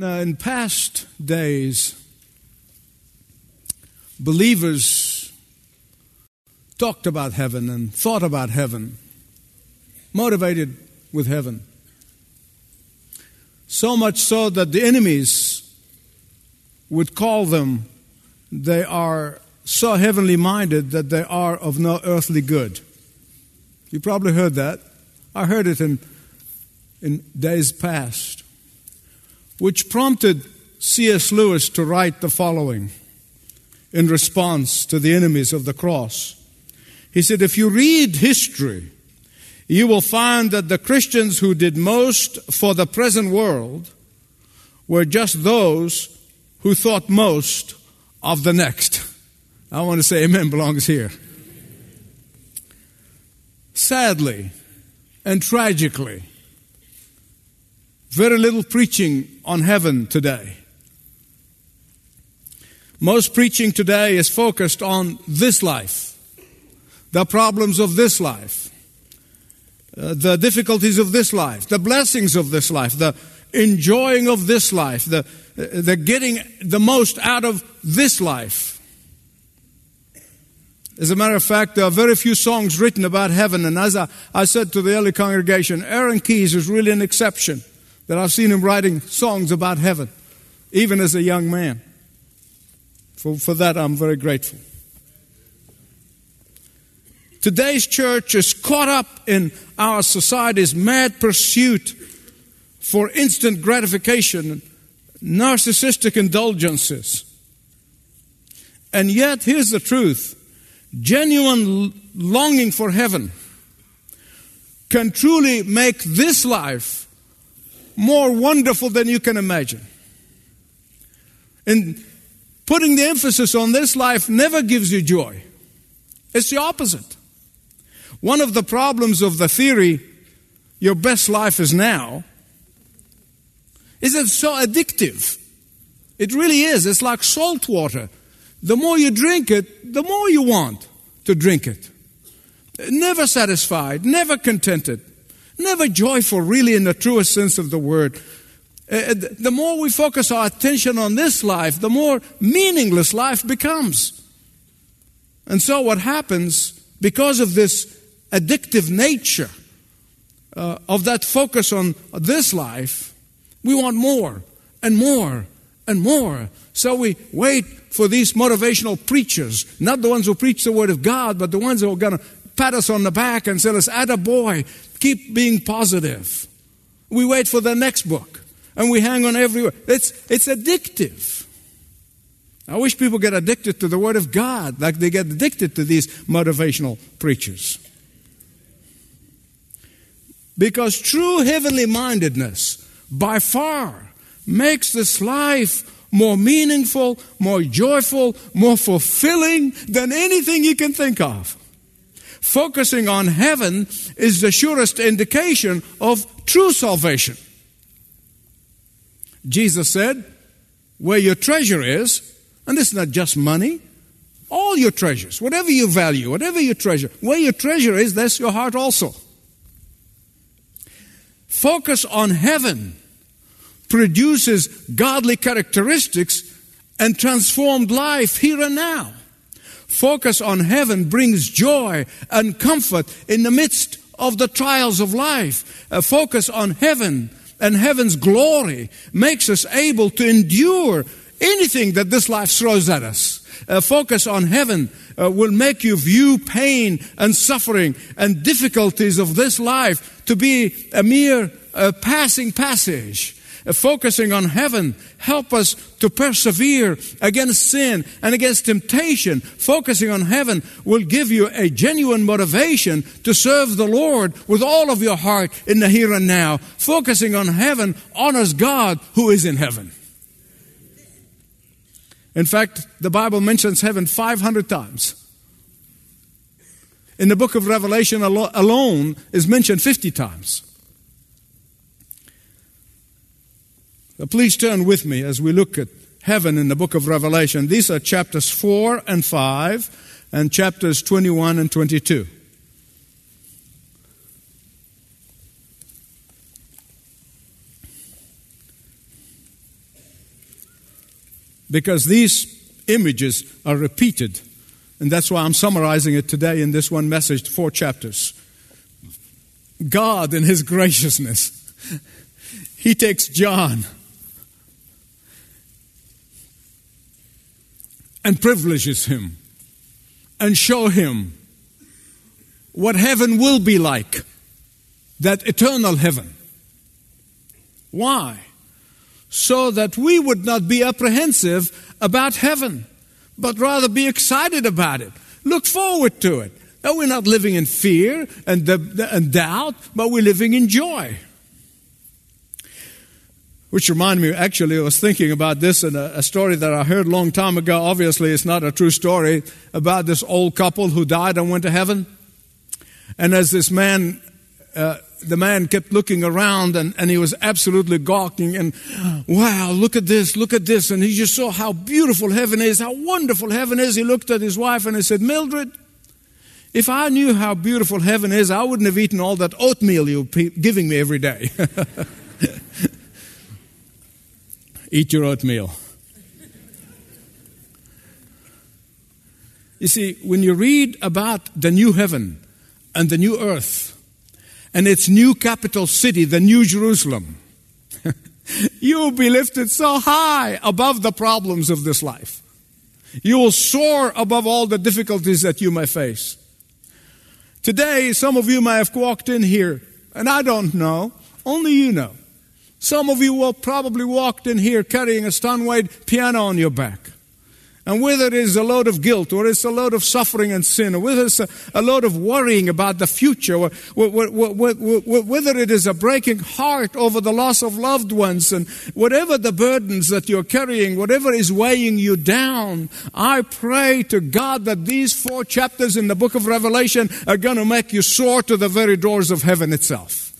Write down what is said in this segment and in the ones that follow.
Uh, in past days, believers talked about heaven and thought about heaven, motivated with heaven. So much so that the enemies would call them, they are so heavenly minded that they are of no earthly good. You probably heard that. I heard it in, in days past which prompted C.S. Lewis to write the following in response to the enemies of the cross. He said, If you read history, you will find that the Christians who did most for the present world were just those who thought most of the next. I want to say amen belongs here. Sadly and tragically, very little preaching on heaven today. Most preaching today is focused on this life, the problems of this life, uh, the difficulties of this life, the blessings of this life, the enjoying of this life, the, uh, the getting the most out of this life. As a matter of fact, there are very few songs written about heaven, and as I, I said to the early congregation, Aaron Keyes is really an exception that I've seen him writing songs about heaven, even as a young man. For, for that, I'm very grateful. Today's church is caught up in our society's mad pursuit for instant gratification, narcissistic indulgences. And yet, here's the truth genuine longing for heaven can truly make this life more wonderful than you can imagine. And putting the emphasis on this life never gives you joy. It's the opposite. One of the problems of the theory, your best life is now, is it's so addictive. It really is. It's like salt water. The more you drink it, the more you want to drink it. Never satisfied, never contented. Never joyful, really, in the truest sense of the word. Uh, uh, the more we focus our attention on this life, the more meaningless life becomes. And so, what happens because of this addictive nature uh, of that focus on this life, we want more and more and more. So, we wait for these motivational preachers, not the ones who preach the Word of God, but the ones who are going to pat us on the back and say, let's add a boy, keep being positive. We wait for the next book and we hang on everywhere. It's, it's addictive. I wish people get addicted to the Word of God like they get addicted to these motivational preachers. Because true heavenly mindedness by far makes this life more meaningful, more joyful, more fulfilling than anything you can think of focusing on heaven is the surest indication of true salvation. Jesus said, Where your treasure is, and this is not just money, all your treasures, whatever you value, whatever you treasure, where your treasure is, that's your heart also. Focus on heaven produces godly characteristics and transformed life here and now. Focus on heaven brings joy and comfort in the midst of the trials of life. A focus on heaven and heaven's glory makes us able to endure anything that this life throws at us. A focus on heaven uh, will make you view pain and suffering and difficulties of this life to be a mere uh, passing passage Uh, focusing on heaven, help us to persevere against sin and against temptation. Focusing on heaven will give you a genuine motivation to serve the Lord with all of your heart in the here and now. Focusing on heaven honors God who is in heaven. In fact, the Bible mentions heaven 500 times. In the book of Revelation alone is mentioned 50 times. Uh, please turn with me as we look at heaven in the book of Revelation. These are chapters 4 and 5 and chapters 21 and 22. because these images are repeated. And that's why I'm summarizing it today in this one message, four chapters. God, in His graciousness, He takes John and privileges him and show him what heaven will be like that eternal heaven. Why? So that we would not be apprehensive about heaven, but rather be excited about it. Look forward to it. That we're not living in fear and, and doubt, but we're living in joy. Which reminded me, actually, I was thinking about this in a, a, story that I heard a long time ago. Obviously, it's not a true story about this old couple who died and went to heaven. And as this man uh, the man kept looking around and, and he was absolutely gawking and wow look at this look at this and he just saw how beautiful heaven is how wonderful heaven is he looked at his wife and he said mildred if i knew how beautiful heaven is i wouldn't have eaten all that oatmeal you're giving me every day eat your oatmeal you see when you read about the new heaven and the new earth and its new capital city, the New Jerusalem. you will be lifted so high above the problems of this life. You will soar above all the difficulties that you may face. Today, some of you may have walked in here, and I don't know, only you know. Some of you will probably walked in here carrying a Steinway piano on your back. And whether it is a load of guilt, or it's a load of suffering and sin, or whether it's a, a load of worrying about the future, or, whether it is a breaking heart over the loss of loved ones, and whatever the burdens that you're carrying, whatever is weighing you down, I pray to God that these four chapters in the book of Revelation are going to make you soar to the very doors of heaven itself.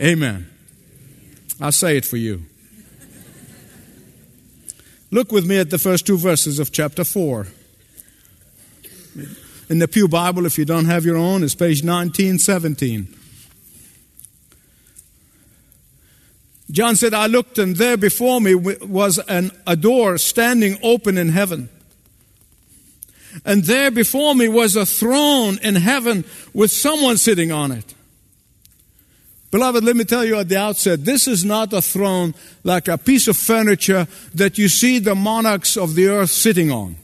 Amen. I'll say it for you. Look with me at the first two verses of chapter 4. In the Pew Bible, if you don't have your own, it's page 1917. John said, I looked, and there before me was an, a door standing open in heaven. And there before me was a throne in heaven with someone sitting on it. Beloved, let me tell you at the outset, this is not a throne like a piece of furniture that you see the monarchs of the earth sitting on.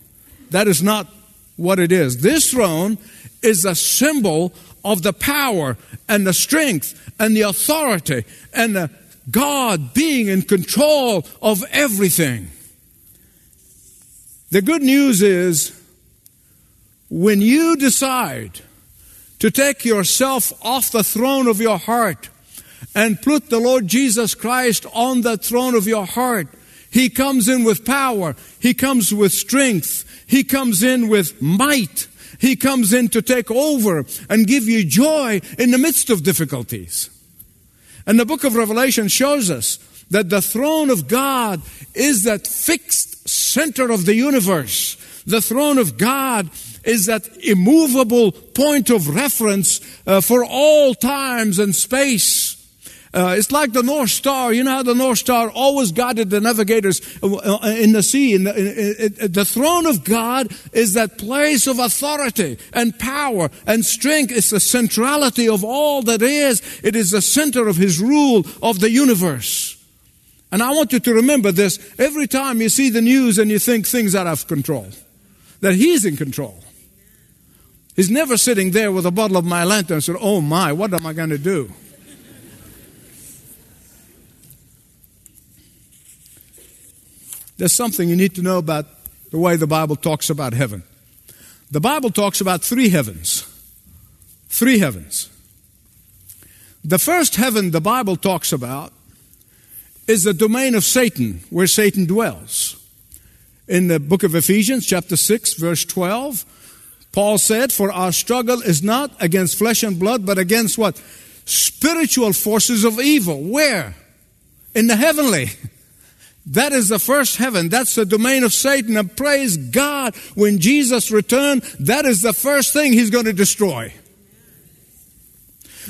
That is not what it is. This throne is a symbol of the power and the strength and the authority and the God being in control of everything. The good news is when you decide to take yourself off the throne of your heart and put the Lord Jesus Christ on the throne of your heart. He comes in with power. He comes with strength. He comes in with might. He comes in to take over and give you joy in the midst of difficulties. And the book of Revelation shows us that the throne of God is that fixed center of the universe. The throne of God is that immovable point of reference uh, for all times and space. Uh, it's like the North Star. You know how the North Star always guided the navigators uh, in the sea. In the, in, in, the throne of God is that place of authority and power and strength. It's the centrality of all that is. It is the center of His rule of the universe. And I want you to remember this every time you see the news and you think things are out of control, that He's in control. He's never sitting there with a bottle of Mylanta and said, Oh my, what am I going to do? There's something you need to know about the way the Bible talks about heaven. The Bible talks about three heavens. Three heavens. The first heaven the Bible talks about is the domain of Satan, where Satan dwells. In the book of Ephesians, chapter 6, verse 12, Paul said, For our struggle is not against flesh and blood, but against what? Spiritual forces of evil. Where? In the heavenly. That is the first heaven. That's the domain of Satan. And praise God, when Jesus returned, that is the first thing he's going to destroy.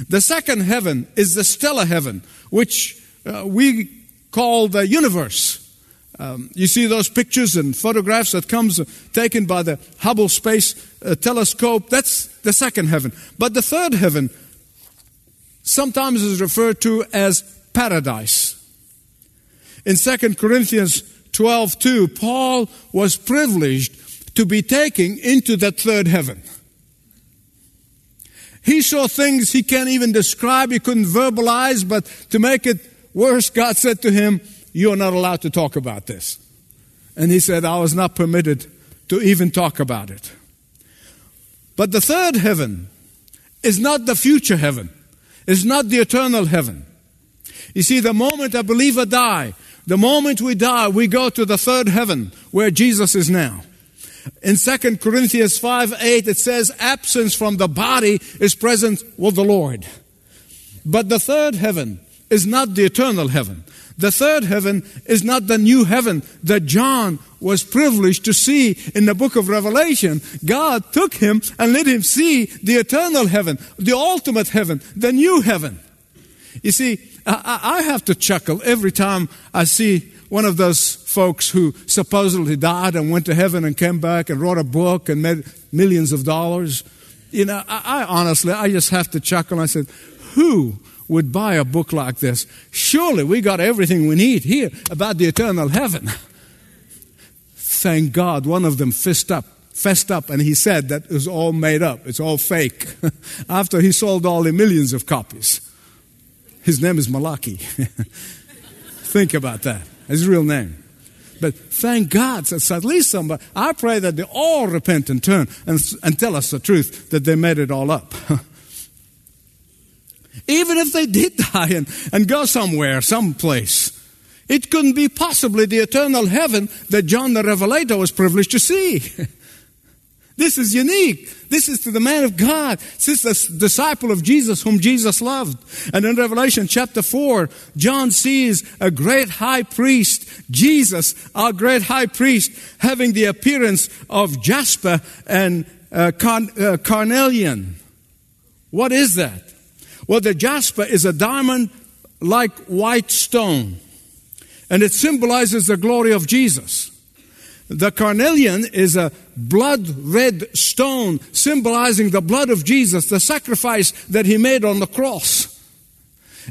The second heaven is the stellar heaven, which uh, we call the universe. Um, you see those pictures and photographs that comes uh, taken by the Hubble Space uh, Telescope. That's the second heaven. But the third heaven sometimes is referred to as paradise. In 2 Corinthians 12 2, Paul was privileged to be taken into that third heaven. He saw things he can't even describe, he couldn't verbalize, but to make it worse, God said to him, You are not allowed to talk about this. And he said, I was not permitted to even talk about it. But the third heaven is not the future heaven, it's not the eternal heaven. You see, the moment a believer die, the moment we die, we go to the third heaven where Jesus is now. In 2 Corinthians 5 8, it says, absence from the body is present with the Lord. But the third heaven is not the eternal heaven. The third heaven is not the new heaven that John was privileged to see in the book of Revelation. God took him and let him see the eternal heaven, the ultimate heaven, the new heaven. You see, I, I have to chuckle every time I see one of those folks who supposedly died and went to heaven and came back and wrote a book and made millions of dollars. You know, I, I honestly, I just have to chuckle. I said, who would buy a book like this? Surely we got everything we need here about the eternal heaven. Thank God, one of them fist up fessed up and he said that it was all made up, it's all fake. After he sold all the millions of copies. His name is Malarkey. Think about that his real name. But thank God that at least somebody, I pray that they all repent and turn and, and tell us the truth that they made it all up. Even if they did die and, and go somewhere, someplace, it couldn't be possibly the eternal heaven that John the Revelator was privileged to see. This is unique. This is to the man of God. This is the disciple of Jesus whom Jesus loved. And in Revelation chapter 4, John sees a great high priest, Jesus, our great high priest, having the appearance of jasper and uh, car- uh, carnelian. What is that? Well, the jasper is a diamond like white stone, and it symbolizes the glory of Jesus. The carnelian is a blood red stone symbolizing the blood of Jesus, the sacrifice that he made on the cross.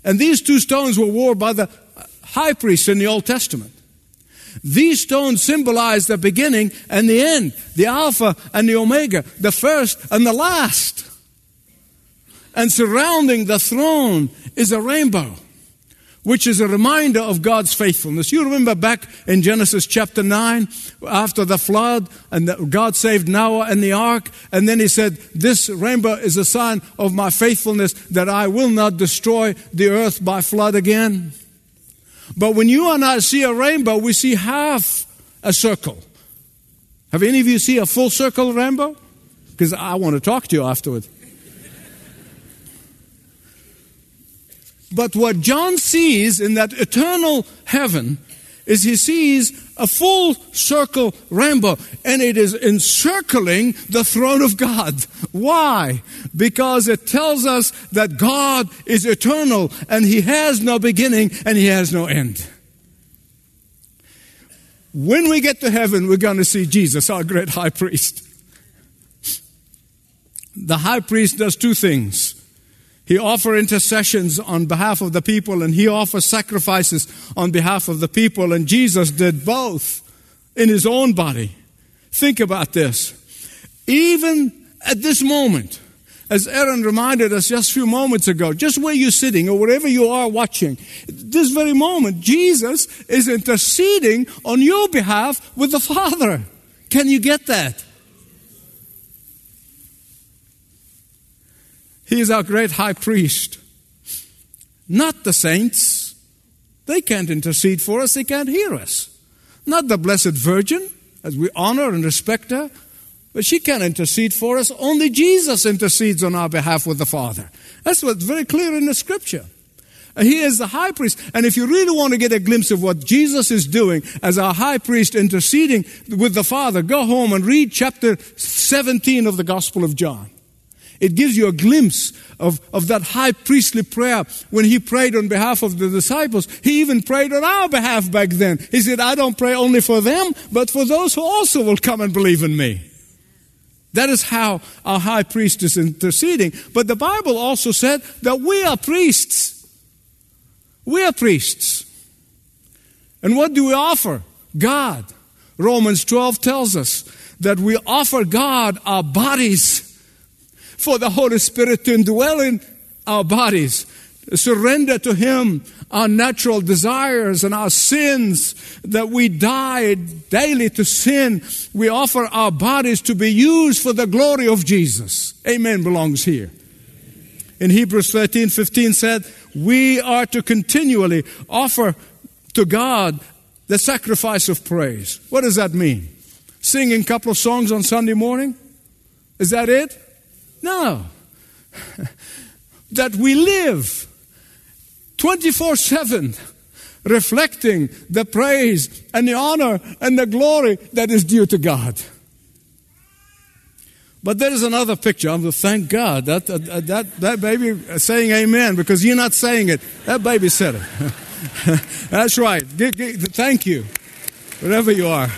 And these two stones were worn by the high priest in the Old Testament. These stones symbolize the beginning and the end, the Alpha and the Omega, the first and the last. And surrounding the throne is a rainbow which is a reminder of God's faithfulness. You remember back in Genesis chapter 9, after the flood, and God saved Noah and the ark, and then he said, This rainbow is a sign of my faithfulness that I will not destroy the earth by flood again. But when you and I see a rainbow, we see half a circle. Have any of you seen a full circle rainbow? Because I want to talk to you afterwards. But what John sees in that eternal heaven is he sees a full circle rainbow and it is encircling the throne of God. Why? Because it tells us that God is eternal and he has no beginning and he has no end. When we get to heaven, we're going to see Jesus, our great high priest. The high priest does two things. He offers intercessions on behalf of the people and he offers sacrifices on behalf of the people. And Jesus did both in his own body. Think about this. Even at this moment, as Aaron reminded us just a few moments ago, just where you're sitting or wherever you are watching, this very moment, Jesus is interceding on your behalf with the Father. Can you get that? He is our great high priest. Not the saints. They can't intercede for us, they can't hear us. Not the Blessed Virgin, as we honor and respect her, but she can't intercede for us. Only Jesus intercedes on our behalf with the Father. That's what's very clear in the scripture. He is the high priest. And if you really want to get a glimpse of what Jesus is doing as our high priest interceding with the Father, go home and read chapter 17 of the Gospel of John. It gives you a glimpse of, of that high priestly prayer when he prayed on behalf of the disciples. He even prayed on our behalf back then. He said, I don't pray only for them, but for those who also will come and believe in me. That is how our high priest is interceding. But the Bible also said that we are priests. We are priests. And what do we offer? God. Romans 12 tells us that we offer God our bodies for the Holy Spirit to indwell in our bodies, surrender to Him our natural desires and our sins, that we die daily to sin. We offer our bodies to be used for the glory of Jesus. Amen belongs here. In Hebrews 13 15 said, We are to continually offer to God the sacrifice of praise. What does that mean? Singing a couple of songs on Sunday morning? Is that it? No. that we live 24 7 reflecting the praise and the honor and the glory that is due to God. But there is another picture. I'm to thank God that, that, that, that baby saying amen because you're not saying it. That baby said it. That's right. Thank you, wherever you are.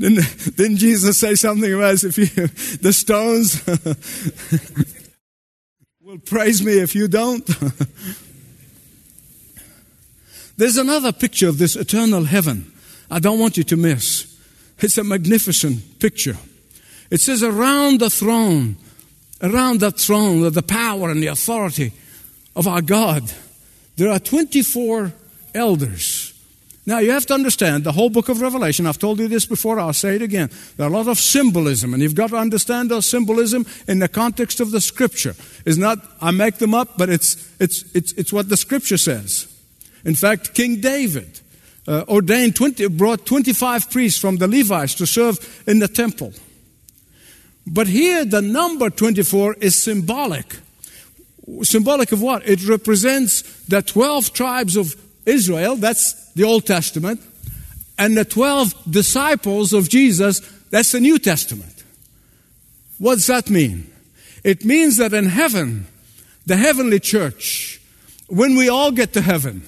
Didn't, didn't Jesus say something about if you, the stones will praise me if you don't? There's another picture of this eternal heaven I don't want you to miss. It's a magnificent picture. It says, around the throne, around that throne, with the power and the authority of our God, there are 24 elders now, you have to understand the whole book of Revelation. I've told you this before, I'll say it again. There are a lot of symbolism, and you've got to understand the symbolism in the context of the scripture. It's not, I make them up, but it's, it's, it's, it's what the scripture says. In fact, King David uh, ordained 20, brought 25 priests from the Levites to serve in the temple. But here, the number 24 is symbolic. Symbolic of what? It represents the 12 tribes of Israel, that's the Old Testament, and the 12 disciples of Jesus, that's the New Testament. What does that mean? It means that in heaven, the heavenly church, when we all get to heaven,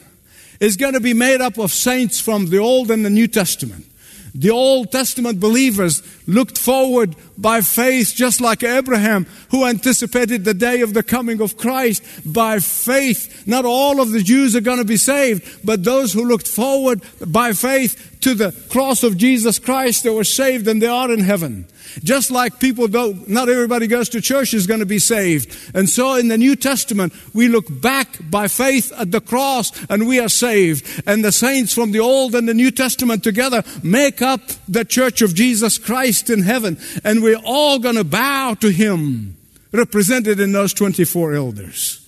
is going to be made up of saints from the Old and the New Testament. The Old Testament believers looked forward by faith, just like Abraham, who anticipated the day of the coming of Christ. By faith, not all of the Jews are going to be saved, but those who looked forward by faith to the cross of Jesus Christ, they were saved and they are in heaven. Just like people don't, not everybody goes to church is going to be saved. And so in the New Testament, we look back by faith at the cross and we are saved. And the saints from the Old and the New Testament together make up the church of Jesus Christ in heaven. And we're all going to bow to Him, represented in those 24 elders.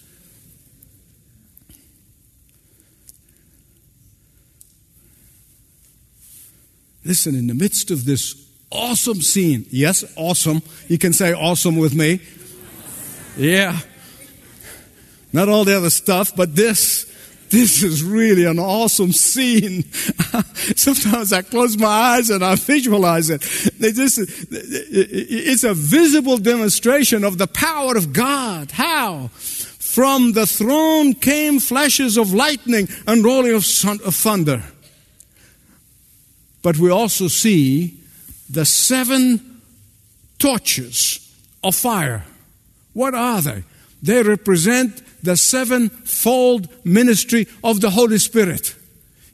Listen, in the midst of this awesome scene. Yes, awesome. You can say awesome with me. Yeah. Not all the other stuff, but this, this is really an awesome scene. Sometimes I close my eyes and I visualize it. It's a visible demonstration of the power of God. How? From the throne came flashes of lightning and rolling of thunder. But we also see the seven torches of fire. What are they? They represent the sevenfold ministry of the Holy Spirit.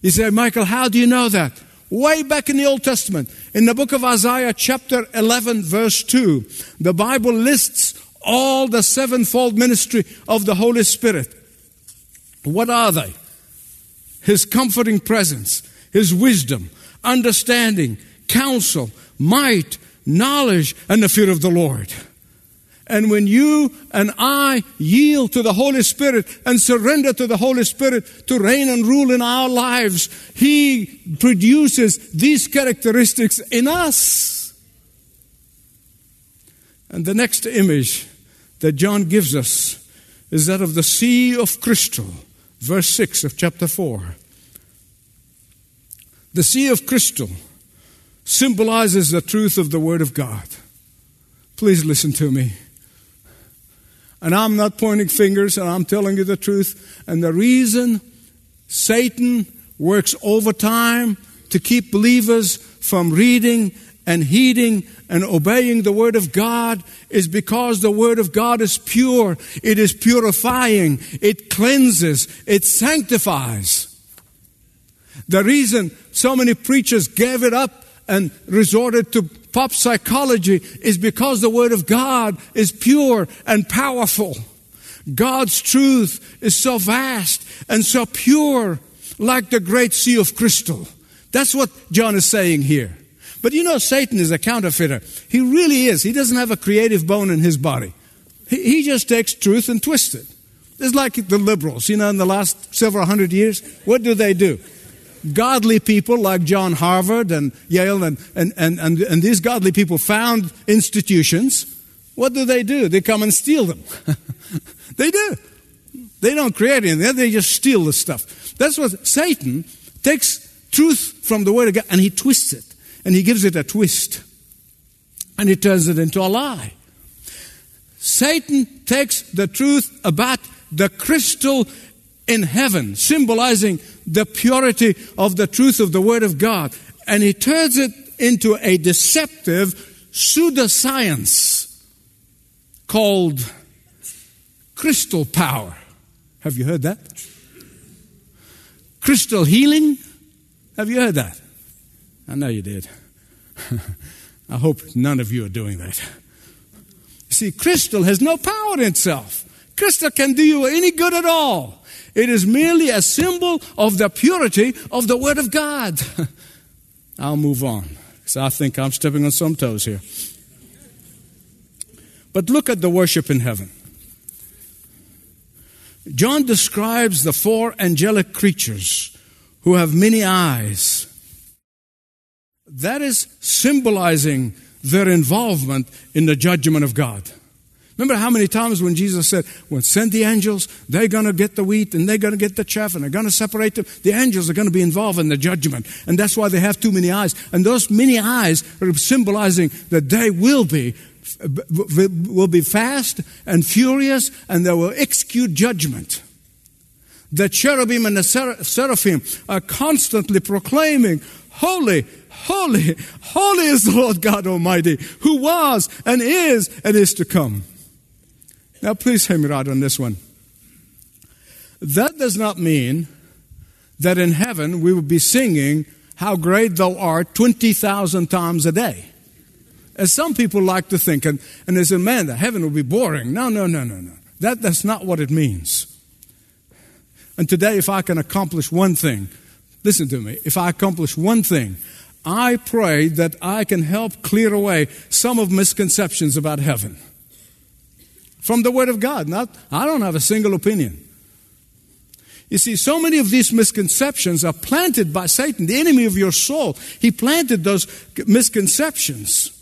You say, Michael, how do you know that? Way back in the Old Testament, in the book of Isaiah, chapter 11, verse 2, the Bible lists all the sevenfold ministry of the Holy Spirit. What are they? His comforting presence, His wisdom, understanding, counsel, might, knowledge, and the fear of the Lord. And when you and I yield to the Holy Spirit and surrender to the Holy Spirit to reign and rule in our lives, He produces these characteristics in us. And the next image that John gives us is that of the sea of crystal, verse 6 of chapter 4. The sea of crystal symbolizes the truth of the Word of God. Please listen to me. And I'm not pointing fingers, and I'm telling you the truth. And the reason Satan works overtime to keep believers from reading and heeding and obeying the Word of God is because the Word of God is pure. It is purifying. It cleanses. It sanctifies. The reason so many preachers gave it up and resorted to pop psychology is because the Word of God is pure and powerful. God's truth is so vast and so pure, like the great sea of crystal. That's what John is saying here. But you know, Satan is a counterfeiter. He really is. He doesn't have a creative bone in his body. He, just takes truth and twists it. It's like the liberals, you know, in the last several hundred years. What do they do? Godly people like John Harvard and Yale and, and, and, and, and these godly people found institutions. What do they do? They come and steal them. they do. They don't create anything, they just steal the stuff. That's what Satan takes truth from the Word of God and he twists it and he gives it a twist and he turns it into a lie. Satan takes the truth about the crystal in heaven, symbolizing the purity of the truth of the Word of God, and he turns it into a deceptive pseudoscience called crystal power. Have you heard that? Crystal healing? Have you heard that? I know you did. I hope none of you are doing that. See, crystal has no power in itself. Crystal can do you any good at all. It is merely a symbol of the purity of the Word of God. I'll move on because I think I'm stepping on some toes here. But look at the worship in heaven. John describes the four angelic creatures who have many eyes. That is symbolizing their involvement in the judgment of God. Remember how many times when Jesus said, Well, send the angels, they're going to get the wheat and they're going to get the chaff and they're going to separate them. The angels are going to be involved in the judgment. And that's why they have too many eyes. And those many eyes are symbolizing that they will be will be fast and furious and they will execute judgment. The cherubim and the seraphim are constantly proclaiming, Holy, holy, holy is the Lord God Almighty, who was and is and is to come. Now, please hear me right on this one. That does not mean that in heaven we will be singing How Great Thou Art 20,000 times a day. As some people like to think, and, and they say, man, the heaven will be boring. No, no, no, no, no. That, that's not what it means. And today, if I can accomplish one thing, listen to me, if I accomplish one thing, I pray that I can help clear away some of misconceptions about heaven from the Word of God. Not, I don't have a single opinion. You see, so many of these misconceptions are planted by Satan, the enemy of your soul. He planted those misconceptions.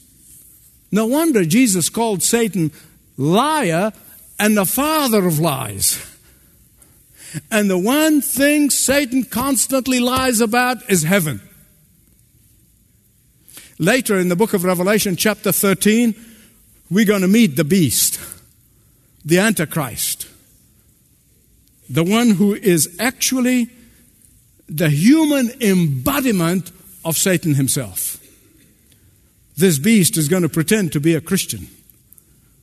No wonder Jesus called Satan liar and the father of lies. And the one thing Satan constantly lies about is heaven. Later in the book of Revelation, chapter 13, we're going to meet the beast the Antichrist, the one who is actually the human embodiment of Satan himself. This beast is going to pretend to be a Christian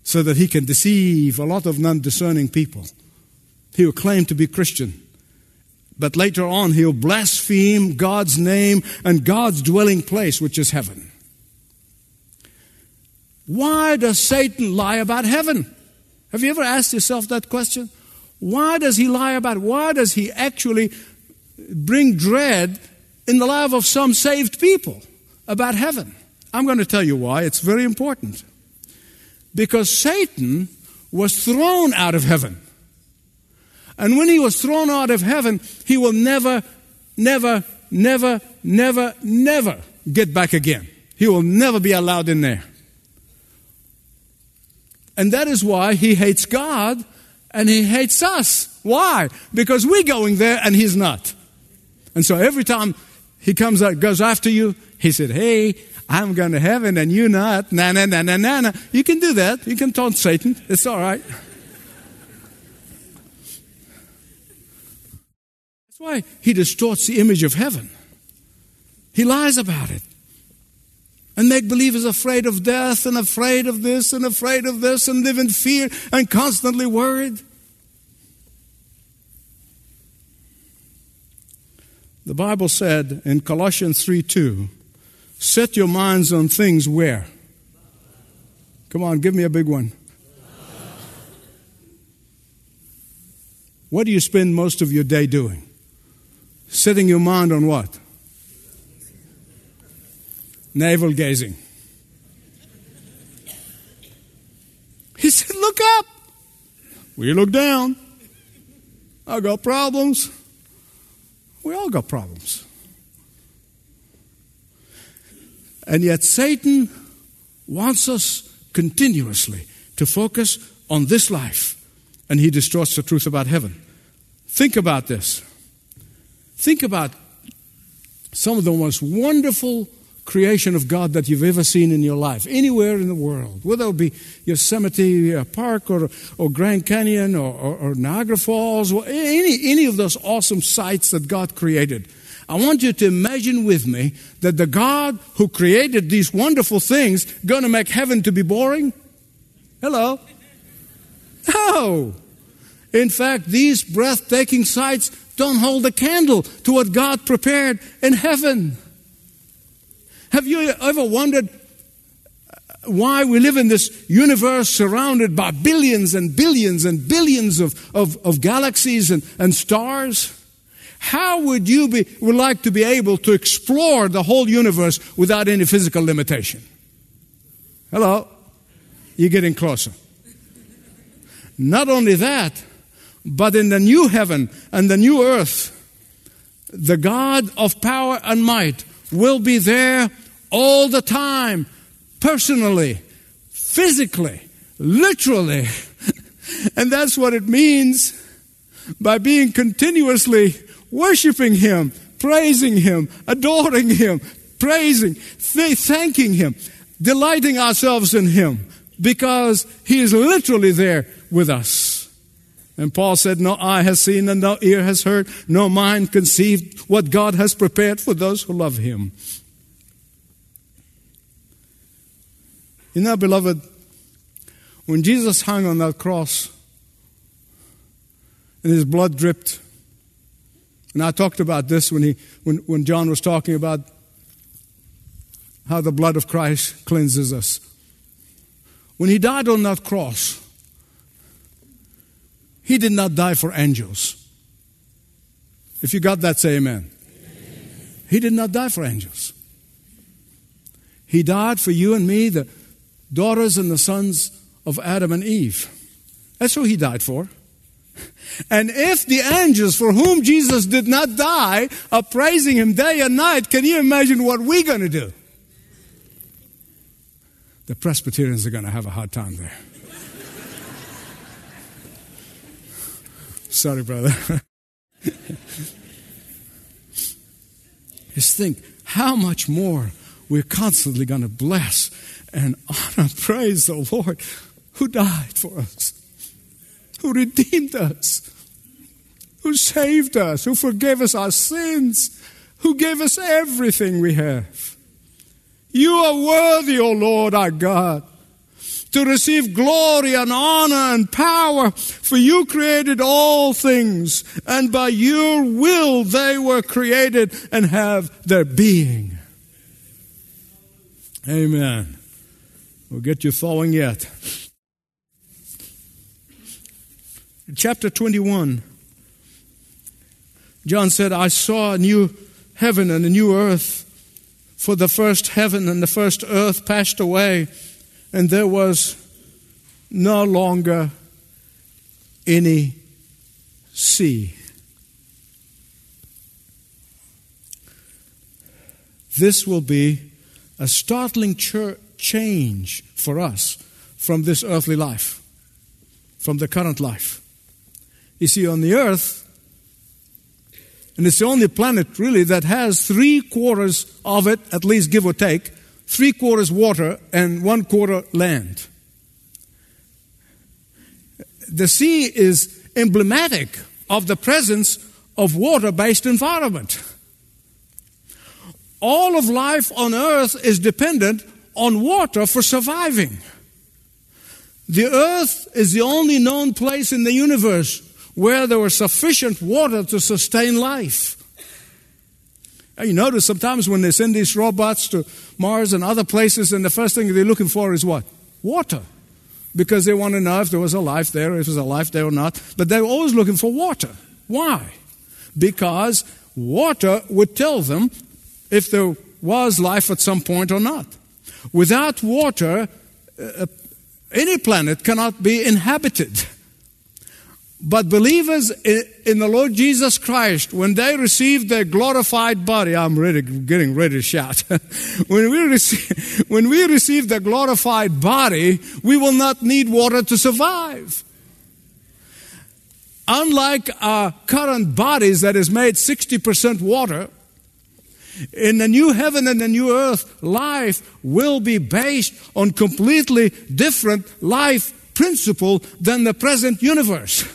so that he can deceive a lot of non discerning people. He will claim to be Christian. But later on, he'll blaspheme God's name and God's dwelling place, which is heaven. Why does Satan lie about heaven? Have you ever asked yourself that question? Why does he lie about it? Why does he actually bring dread in the life of some saved people about heaven? I'm going to tell you why. It's very important. Because Satan was thrown out of heaven. And when he was thrown out of heaven, he will never, never, never, never, never get back again. He will never be allowed in there. And that is why he hates God and he hates us. Why? Because we're going there and he's not. And so every time He comes out, goes after you. He said, Hey, I'm going to heaven and you not. Na, na, na, na, na, na. You can do that. You can taunt Satan. It's all right. That's why he distorts the image of heaven. He lies about it. And make believers afraid of death and afraid of this and afraid of this and live in fear and constantly worried. The Bible said in Colossians 3 2, set your minds on things where? Come on, give me a big one. What do you spend most of your day doing? Setting your mind on what? Navel gazing. He said, Look up. We look down. I got problems. We all got problems. And yet, Satan wants us continuously to focus on this life, and he distorts the truth about heaven. Think about this. Think about some of the most wonderful creation of God that you've ever seen in your life, anywhere in the world, whether it be Yosemite uh, Park or, or Grand Canyon or, or, or Niagara Falls, or any, any of those awesome sites that God created. I want you to imagine with me that the God who created these wonderful things going to make heaven to be boring? Hello? No. In fact, these breathtaking sights don't hold a candle to what God prepared in heaven. Have you ever wondered uh, why we live in this universe surrounded by billions and billions and billions of, of, of galaxies and, and stars? How would you be, would like to be able to explore the whole universe without any physical limitation? Hello? You're getting closer. Not only that, but in the new heaven and the new earth, the God of power and might will be there all the time, personally, physically, literally. and that's what it means by being continuously worshiping Him, praising Him, adoring Him, praising, th- thanking Him, delighting ourselves in Him, because He is literally there with us. And Paul said, No eye has seen and no ear has heard, no mind conceived what God has prepared for those who love Him. You know, beloved, when Jesus hung on that cross and his blood dripped, and I talked about this when, he, when, when John was talking about how the blood of Christ cleanses us. When he died on that cross, he did not die for angels. If you got that, say amen. amen. He did not die for angels. He died for you and me, the daughters and the sons of Adam and Eve. That's who he died for. And if the angels for whom Jesus did not die are praising him day and night, can you imagine what we're going to do? The Presbyterians are going to have a hard time there. Sorry, brother. Just think how much more we're constantly going to bless and honor, praise the Lord who died for us, who redeemed us, who saved us, who forgave us our sins, who gave us everything we have. You are worthy, O Lord our God, to receive glory and honor and power, for you created all things, and by your will they were created and have their being. Amen. We'll get you thawing yet. Chapter 21, John said, I saw a new heaven and a new earth, for the first heaven and the first earth passed away, and there was no longer any sea. This will be a startling church change for us from this earthly life, from the current life. You see, on the earth, And it's the only planet, really, that has three quarters of it, at least give or take, three quarters water and one quarter land. The sea is emblematic of the presence of water based environment. All of life on earth is dependent on water for surviving. The earth is the only known place in the universe where there was sufficient water to sustain life. And You notice sometimes when they send these robots to Mars and other places, and the first thing they're looking for is what? Water. Because they want to know if there was a life there, if there's a life there or not. But they're always looking for water. Why? Because water would tell them if there was life at some point or not. Without water, uh, any planet cannot be inhabited. But believers in the Lord Jesus Christ, when they receive their glorified body, I'm ready, getting ready to shout. when, we receive, when we receive the glorified body, we will not need water to survive. Unlike our current bodies that is made 60% water, in the new heaven and the new earth, life will be based on completely different life principle than the present universe.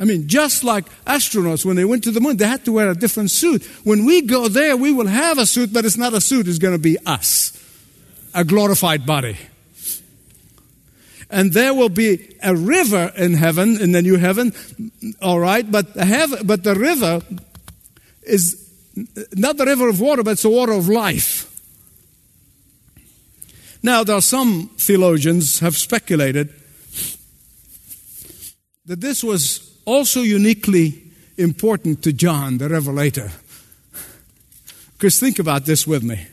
I mean, just like astronauts, when they went to the moon, they had to wear a different suit. When we go there, we will have a suit, but it's not a suit, it's going to be us, a glorified body. And there will be a river in heaven, in the new heaven, all right, but, have, but the river is not the river of water, but it's the water of life. Now, there are some theologians have speculated that this was also uniquely important to John, the Revelator. Because think about this with me.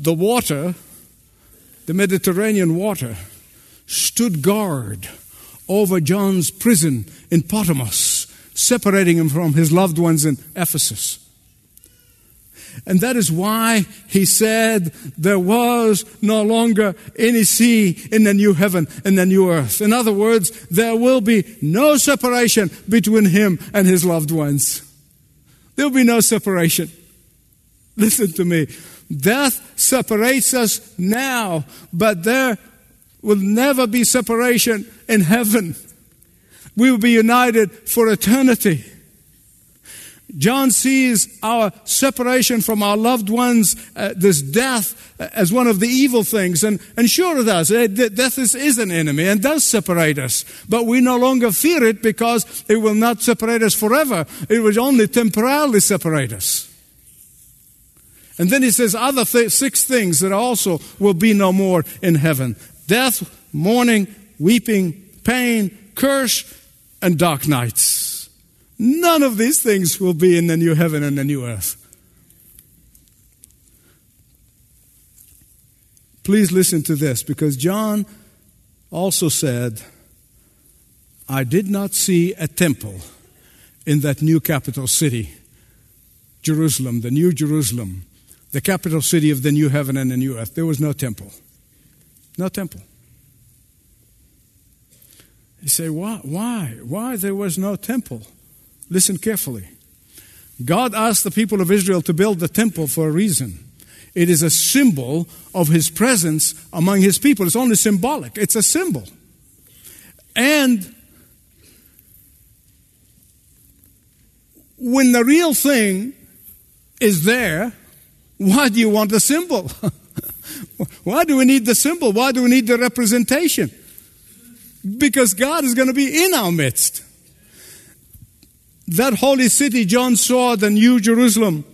The water, the Mediterranean water, stood guard over John's prison in Patmos, separating him from his loved ones in Ephesus. And that is why he said there was no longer any sea in the new heaven and the new earth. In other words, there will be no separation between him and his loved ones. There will be no separation. Listen to me. Death separates us now, but there will never be separation in heaven. We will be united for eternity. John sees our separation from our loved ones, uh, this death, uh, as one of the evil things. And, and sure it does. Death is, is an enemy and does separate us. But we no longer fear it because it will not separate us forever. It will only temporarily separate us. And then he says other th- six things that also will be no more in heaven death, mourning, weeping, pain, curse, and dark nights. None of these things will be in the new heaven and the new earth. Please listen to this because John also said, I did not see a temple in that new capital city, Jerusalem, the new Jerusalem, the capital city of the new heaven and the new earth. There was no temple. No temple. You say, why? Why? Why there was no temple? Listen carefully. God asked the people of Israel to build the temple for a reason. It is a symbol of his presence among his people. It's only symbolic, it's a symbol. And when the real thing is there, why do you want the symbol? why do we need the symbol? Why do we need the representation? Because God is going to be in our midst that holy city, John saw the new Jerusalem,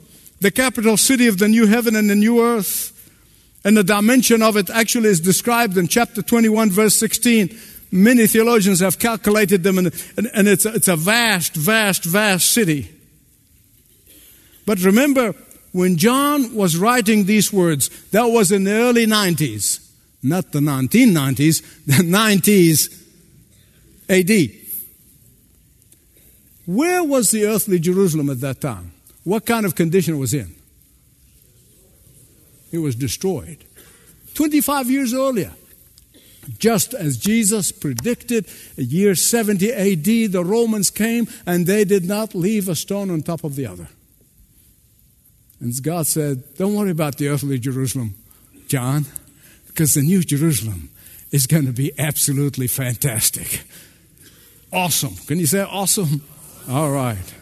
the capital city of the new heaven and the new earth. And the dimension of it actually is described in chapter 21, verse 16. Many theologians have calculated them, and, and, and it's, a, it's a vast, vast, vast city. But remember, when John was writing these words, that was in the early 90s, not the 1990s, the 90s AD. Where was the earthly Jerusalem at that time? What kind of condition it was in? It was destroyed. 25 years earlier. Just as Jesus predicted, year 70 AD, the Romans came and they did not leave a stone on top of the other. And God said, Don't worry about the earthly Jerusalem, John, because the new Jerusalem is going to be absolutely fantastic. Awesome. Can you say awesome? All right.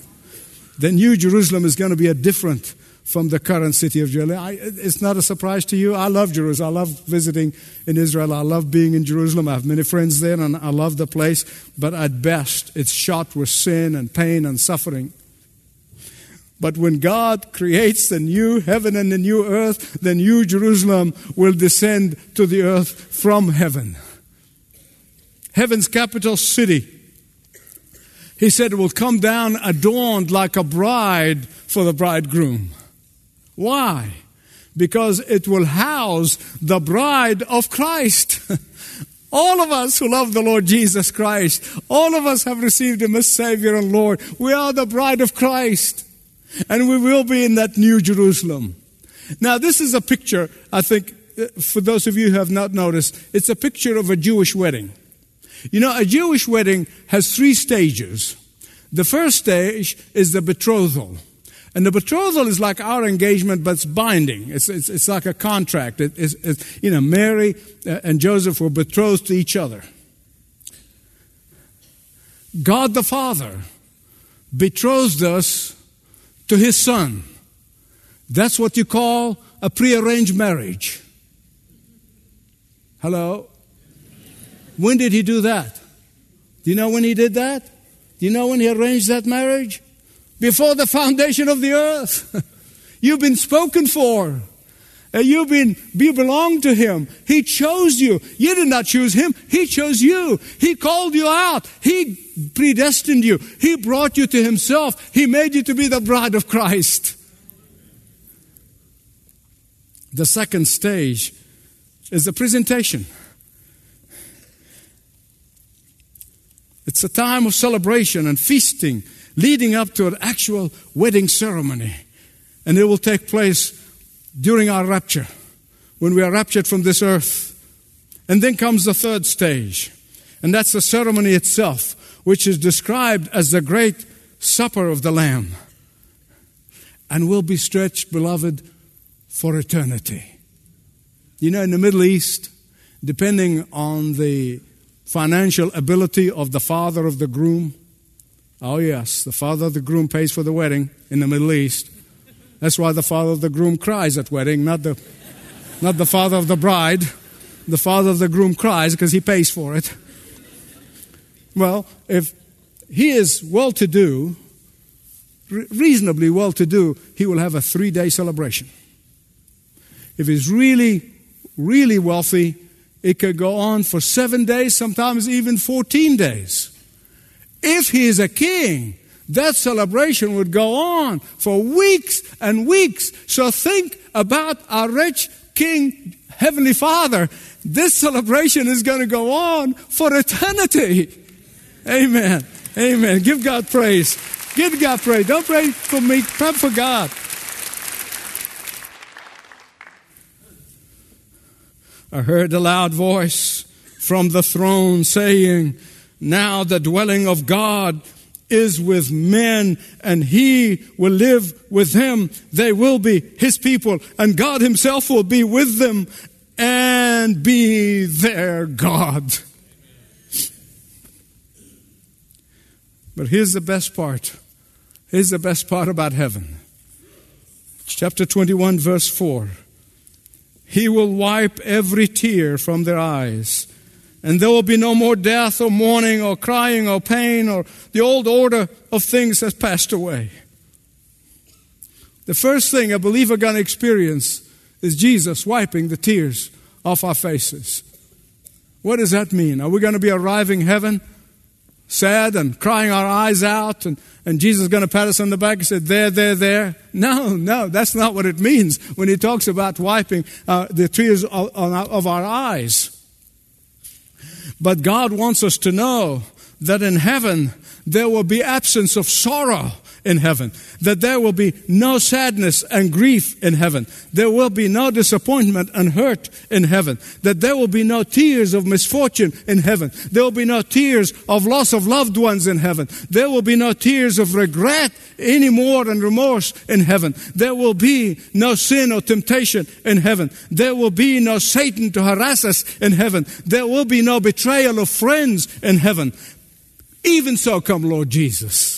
The new Jerusalem is going to be a different from the current city of Jerusalem. it's not a surprise to you. I love Jerusalem. I love visiting in Israel. I love being in Jerusalem. I have many friends there and I love the place. But at best, it's shot with sin and pain and suffering. But when God creates the new heaven and the new earth, the new Jerusalem will descend to the earth from heaven. Heaven's capital city. He said it will come down adorned like a bride for the bridegroom. Why? Because it will house the bride of Christ. all of us who love the Lord Jesus Christ, all of us have received Him as Savior and Lord. We are the bride of Christ. And we will be in that new Jerusalem. Now, this is a picture, I think, uh, for those of you who have not noticed, it's a picture of a Jewish wedding. You know, a Jewish wedding has three stages. The first stage is the betrothal. And the betrothal is like our engagement, but it's binding. It's, it's, it's like a contract. It, it's, it's, you know, Mary uh, and Joseph were betrothed to each other. God the Father betrothed us to his son. That's what you call a prearranged marriage. Hello? When did he do that? Do you know when he did that? Do you know when he arranged that marriage? before the foundation of the earth. You've been spoken for. You've been, you belong to Him. He chose you. You did not choose Him. He chose you. He called you out. He predestined you. He brought you to Himself. He made you to be the bride of Christ. The second stage is the presentation. It's a time of celebration and feasting leading up to an actual wedding ceremony. And it will take place during our rapture, when we are raptured from this earth. And then comes the third stage, and that's the ceremony itself, which is described as the great supper of the Lamb, and will be stretched, beloved, for eternity. You know, in the Middle East, depending on the financial ability of the father of the groom, Oh, yes, the father of the groom pays for the wedding in the Middle East. That's why the father of the groom cries at wedding, not the, not the father of the bride. The father of the groom cries because he pays for it. Well, if he is well to do, reasonably well to do, he will have a three day celebration. If he's really, really wealthy, it could go on for seven days, sometimes even 14 days. If he is a king, that celebration would go on for weeks and weeks. So think about our rich King, Heavenly Father. This celebration is going to go on for eternity. Amen. Amen. Give God praise. Give God praise. Don't pray for me, pray for God. I heard a loud voice from the throne saying, now the dwelling of God is with men, and He will live with them. They will be His people, and God Himself will be with them and be their God. But here's the best part. Here's the best part about heaven. Chapter 21, verse 4. He will wipe every tear from their eyes and there will be no more death or mourning or crying or pain or the old order of things has passed away. The first thing a believer going to experience is Jesus wiping the tears off our faces. What does that mean? Are we going to be arriving heaven sad and crying our eyes out and, and Jesus is going to pat us on the back and say, there, there, there? No, no, that's not what it means when he talks about wiping uh, the tears of, of our eyes. But God wants us to know that in heaven there will be absence of sorrow in heaven, that there will be no sadness and grief in heaven, there will be no disappointment and hurt in heaven, that there will be no tears of misfortune in heaven, there will be no tears of loss of loved ones in heaven, there will be no tears of regret anymore and remorse in heaven, there will be no sin or temptation in heaven, there will be no Satan to harass us in heaven, there will be no betrayal of friends in heaven. Even so, come Lord Jesus.